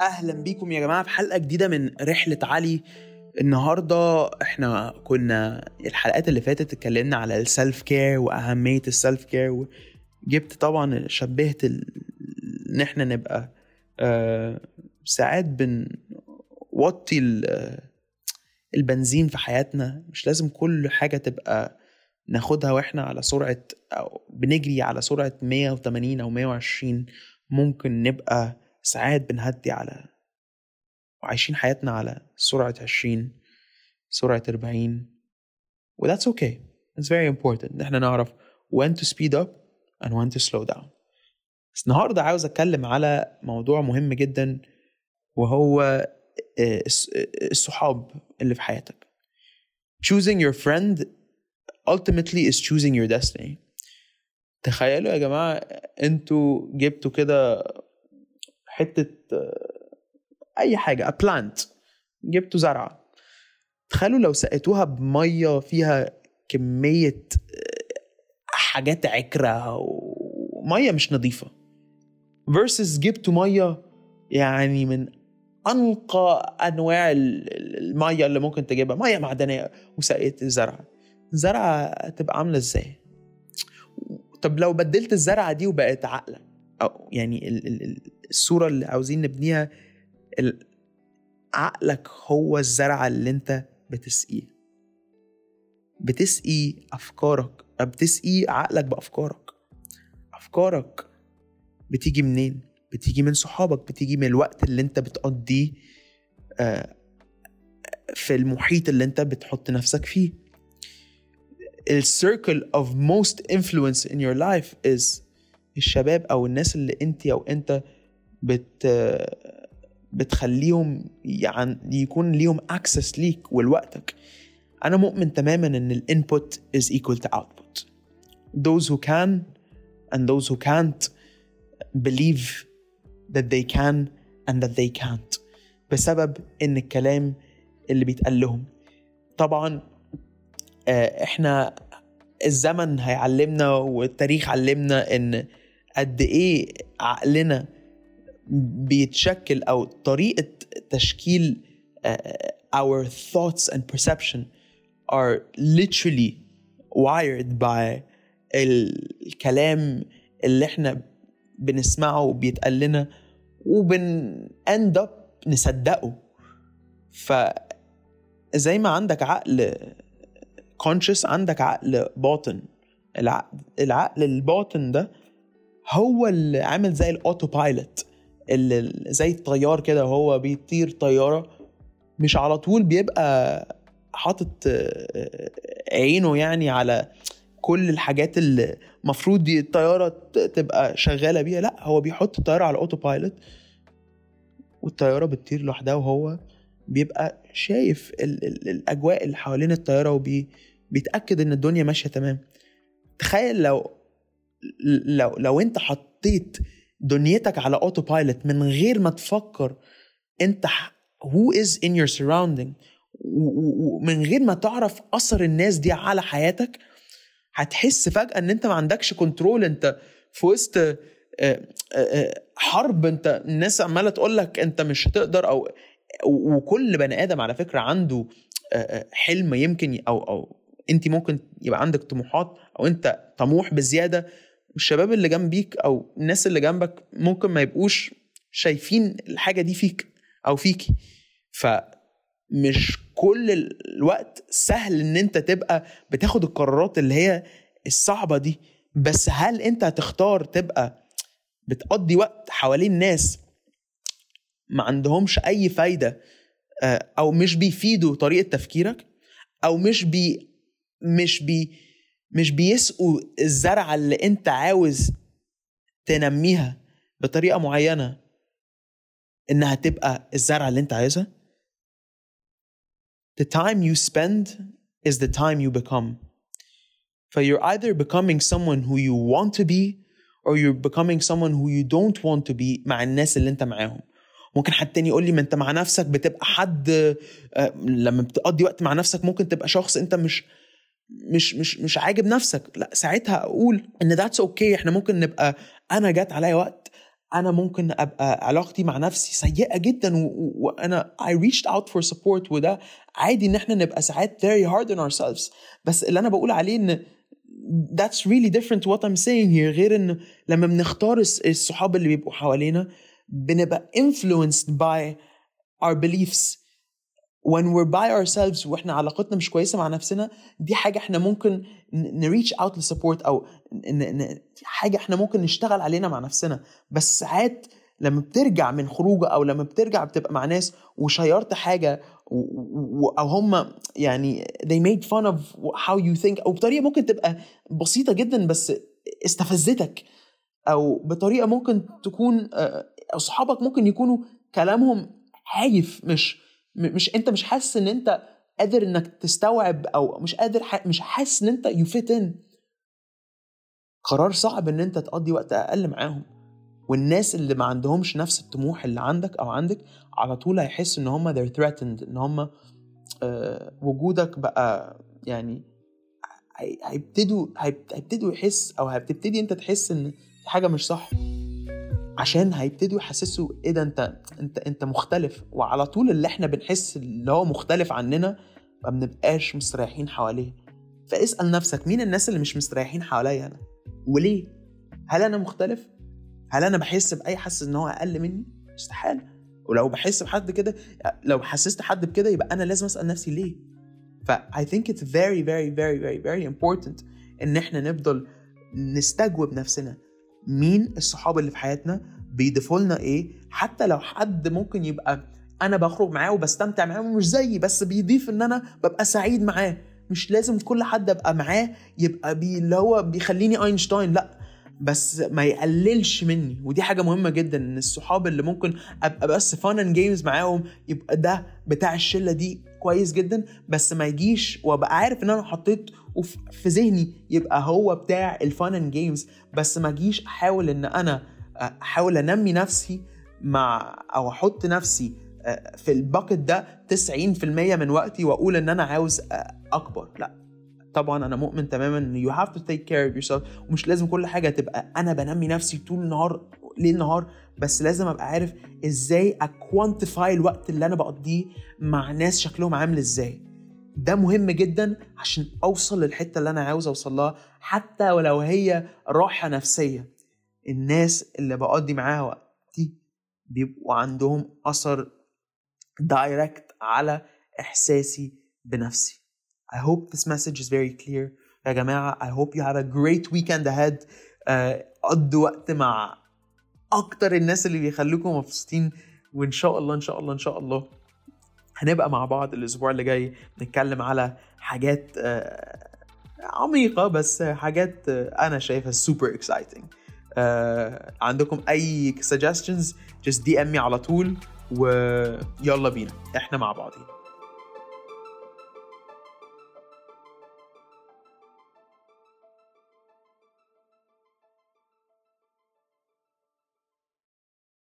أهلا بيكم يا جماعة في حلقة جديدة من رحلة علي النهارده إحنا كنا الحلقات اللي فاتت اتكلمنا على ال self care وأهمية ال self care وجبت طبعا شبهت. إن إحنا نبقى آه ساعات بنوطي ال- البنزين في حياتنا مش لازم كل حاجة تبقى ناخدها وإحنا على سرعة أو بنجري على سرعة 180 أو 120 ممكن نبقى ساعات بنهدي على وعايشين حياتنا على سرعة 20 سرعة 40 و that's okay. It's very important إن إحنا نعرف when to speed up and when to slow down. بس النهاردة عاوز أتكلم على موضوع مهم جدا وهو آه، آه، الصحاب اللي في حياتك. Choosing your friend ultimately is choosing your destiny. تخيلوا يا جماعة أنتوا جبتوا كده أي حاجة a plant. جبتوا زرعة. تخيلوا لو سقيتوها بمية فيها كمية آه، حاجات عكرة ومية مش نظيفة. versus جبتوا مية يعني من أنقى أنواع ال- ال- المية اللي ممكن تجيبها. مية معدنية وسقيت الزرعة. الزرعة تبقى عاملة إزاي؟ طب لو بدلت الزرعة دي وبقت عقلة أو يعني ال- ال- ال- الصورة اللي عاوزين نبنيها عقلك هو الزرعة اللي أنت بتسقيه. بتسقي أفكارك بتسقي عقلك بأفكارك. أفكارك بتيجي منين؟ بتيجي من صحابك بتيجي من الوقت اللي أنت بتقضيه آه، في المحيط اللي أنت بتحط نفسك فيه. السيركل of most influence in your life is الشباب أو الناس اللي أنت أو أنت بت بتخليهم يعني يكون ليهم access ليك ولوقتك. أنا مؤمن تماما إن الانبوت is equal to output. Those who can and those who can't believe that they can and that they can't بسبب إن الكلام اللي بيتقال لهم. طبعا آه، إحنا الزمن هيعلمنا والتاريخ علمنا إن قد إيه عقلنا بيتشكل أو طريقة تشكيل آه، our thoughts and perception are literally wired by الكلام اللي إحنا بنسمعه وبيتقال لنا وبن end up نصدقه. فزي ما عندك عقل conscious عندك عقل باطن. العقل, العقل الباطن ده هو اللي عامل زي ال autopilot اللي زي الطيار كده هو بيطير طيارة مش على طول بيبقى حاطط آه، عينه يعني على كل الحاجات اللي المفروض الطيارة تبقى شغالة بيها لا هو بيحط الطياره على ال autopilot والطيارة بتطير لوحدها وهو بيبقى شايف ال ال الأجواء اللي حوالين الطيارة وبيتاكد إن الدنيا ماشية تمام. تخيل لو لو لو انت حطيت دنيتك على autopilot من غير ما تفكر انت ح- who is in your surrounding و- و- ومن غير ما تعرف أثر الناس دي على حياتك هتحس فجأة إن أنت ما عندكش كنترول أنت في وسط آه، آه، آه، حرب أنت الناس عمالة تقول لك أنت مش هتقدر أو وكل بني آدم على فكرة عنده حلم يمكن أو أو أنت ممكن يبقى عندك طموحات أو أنت طموح بزيادة والشباب اللي جنبيك أو الناس اللي جنبك ممكن ما يبقوش شايفين الحاجة دي فيك أو فيكي. فمش كل الوقت سهل إن أنت تبقى بتاخد القرارات اللي هي الصعبة دي بس هل أنت هتختار تبقى بتقضي وقت حوالين ناس ما عندهمش أي فايدة آه، أو مش بيفيدوا طريقة تفكيرك أو مش بي مش بي مش بيسقوا الزرعة اللي انت عاوز تنميها بطريقة معينة انها تبقى الزرعة اللي انت عايزها؟ The time you spend is the time you become. So you're either becoming someone who you want to be or you're becoming someone who you don't want to be مع الناس اللي انت معاهم. ممكن حد تاني يقول لي ما انت مع نفسك بتبقى حد آه، لما بتقضي وقت مع نفسك ممكن تبقى شخص انت مش مش مش مش عاجب نفسك. لا ساعتها أقول إن that's okay, okay. إحنا ممكن نبقى أنا جات عليا وقت أنا ممكن أبقى علاقتي مع نفسي سيئة جدا وأنا I reached out for support وده عادي إن إحنا نبقى ساعات very hard on ourselves. بس اللي أنا بقول عليه إن that's really different what I'm saying here. غير إن لما بنختار الصحاب اللي بيبقوا حوالينا بنبقى influenced by our beliefs. When we're by ourselves وإحنا علاقتنا مش كويسة مع نفسنا دي حاجة إحنا ممكن ن reach out ل support أو حاجة إحنا ممكن نشتغل علينا مع نفسنا. بس ساعات لما بترجع من خروجة أو لما بترجع بتبقى مع ناس و share ت حاجة أو هم يعني they made fun of how you think أو بطريقة ممكن تبقى بسيطة جدا بس استفزتك. أو بطريقة ممكن تكون أصحابك ممكن يكونوا كلامهم هايف مش مش انت مش حاسس ان انت قادر انك تستوعب أو مش قادر ح... مش حاسس ان انت you fit in قرار صعب ان انت تقضي وقت أقل معاهم. والناس اللي ما عندهمش نفس الطموح اللي عندك أو عندك على طول هيحسوا ان هم they're threatened ان هم آه، وجودك بقى يعني هي- هيبتدوا هيب- هيبتدوا يحس أو هتبتدي انت تحس ان حاجة مش صح. عشان هيبتدوا يحسسوا إيه ده أنت أنت أنت مختلف. وعلى طول اللي إحنا بنحس اللي هو مختلف عننا ما بنبقاش مستريحين حواليه. فاسأل نفسك مين الناس اللي مش مستريحين حواليا أنا؟ وليه؟ هل أنا مختلف؟ هل أنا بحس بأي حاسس إن هو أقل مني؟ استحالة. ولو بحس بحد كده لو حسست حد بكده يبقى أنا لازم أسأل نفسي ليه؟ ف I think it's very very very very very important إن إحنا نفضل نستجوب نفسنا. مين الصحاب اللي في حياتنا بيضيفوا لنا إيه؟ حتى لو حد ممكن يبقى أنا بخرج معاه وبستمتع معاه ومش زيي بس بيضيف إن أنا ببقى سعيد معاه. مش لازم كل حد أبقى معاه يبقى be اللي هو بيخليني أينشتاين لأ. بس ما يقللش مني. ودي حاجة مهمة جدا إن الصحاب اللي ممكن أبقى بس fun and games معاهم يبقى ده بتاع الشلة دي كويس جدا بس ما يجيش وأبقى عارف إن أنا حطيت وف- في ذهني يبقى هو بتاع ال fun and games بس ما اجيش احاول ان أنا احاول انمي نفسي مع أو أحط نفسي آه، في ال bucket ده 90% من وقتي واقول ان أنا عاوز آه، اكبر. لا. طبعا أنا مؤمن تماما إن you have to take care of yourself ومش لازم كل حاجة تبقى أنا بنمي نفسي طول النهار ليل نهار بس لازم أبقى عارف إزاي ا quantify الوقت اللي أنا بقضيه مع ناس شكلهم عامل إزاي. ده مهم جدا عشان أوصل للحتة اللي أنا عاوز أوصل لها حتى ولو هي راحة نفسية. الناس اللي بقضي معاها وقتي بيبقوا عندهم أثر دايركت على إحساسي بنفسي. I hope this message is very clear. يا جماعة I hope you have a great weekend ahead. آه، قضوا وقت مع أكتر الناس اللي بيخليكم مبسوطين وإن شاء الله إن شاء الله إن شاء الله. هنبقى مع بعض الأسبوع اللي جاي نتكلم على حاجات آه، عميقة بس حاجات آه، أنا شايفها super exciting. آه، عندكم أي suggestions just DM me على طول ويلا بينا. إحنا مع بعضين.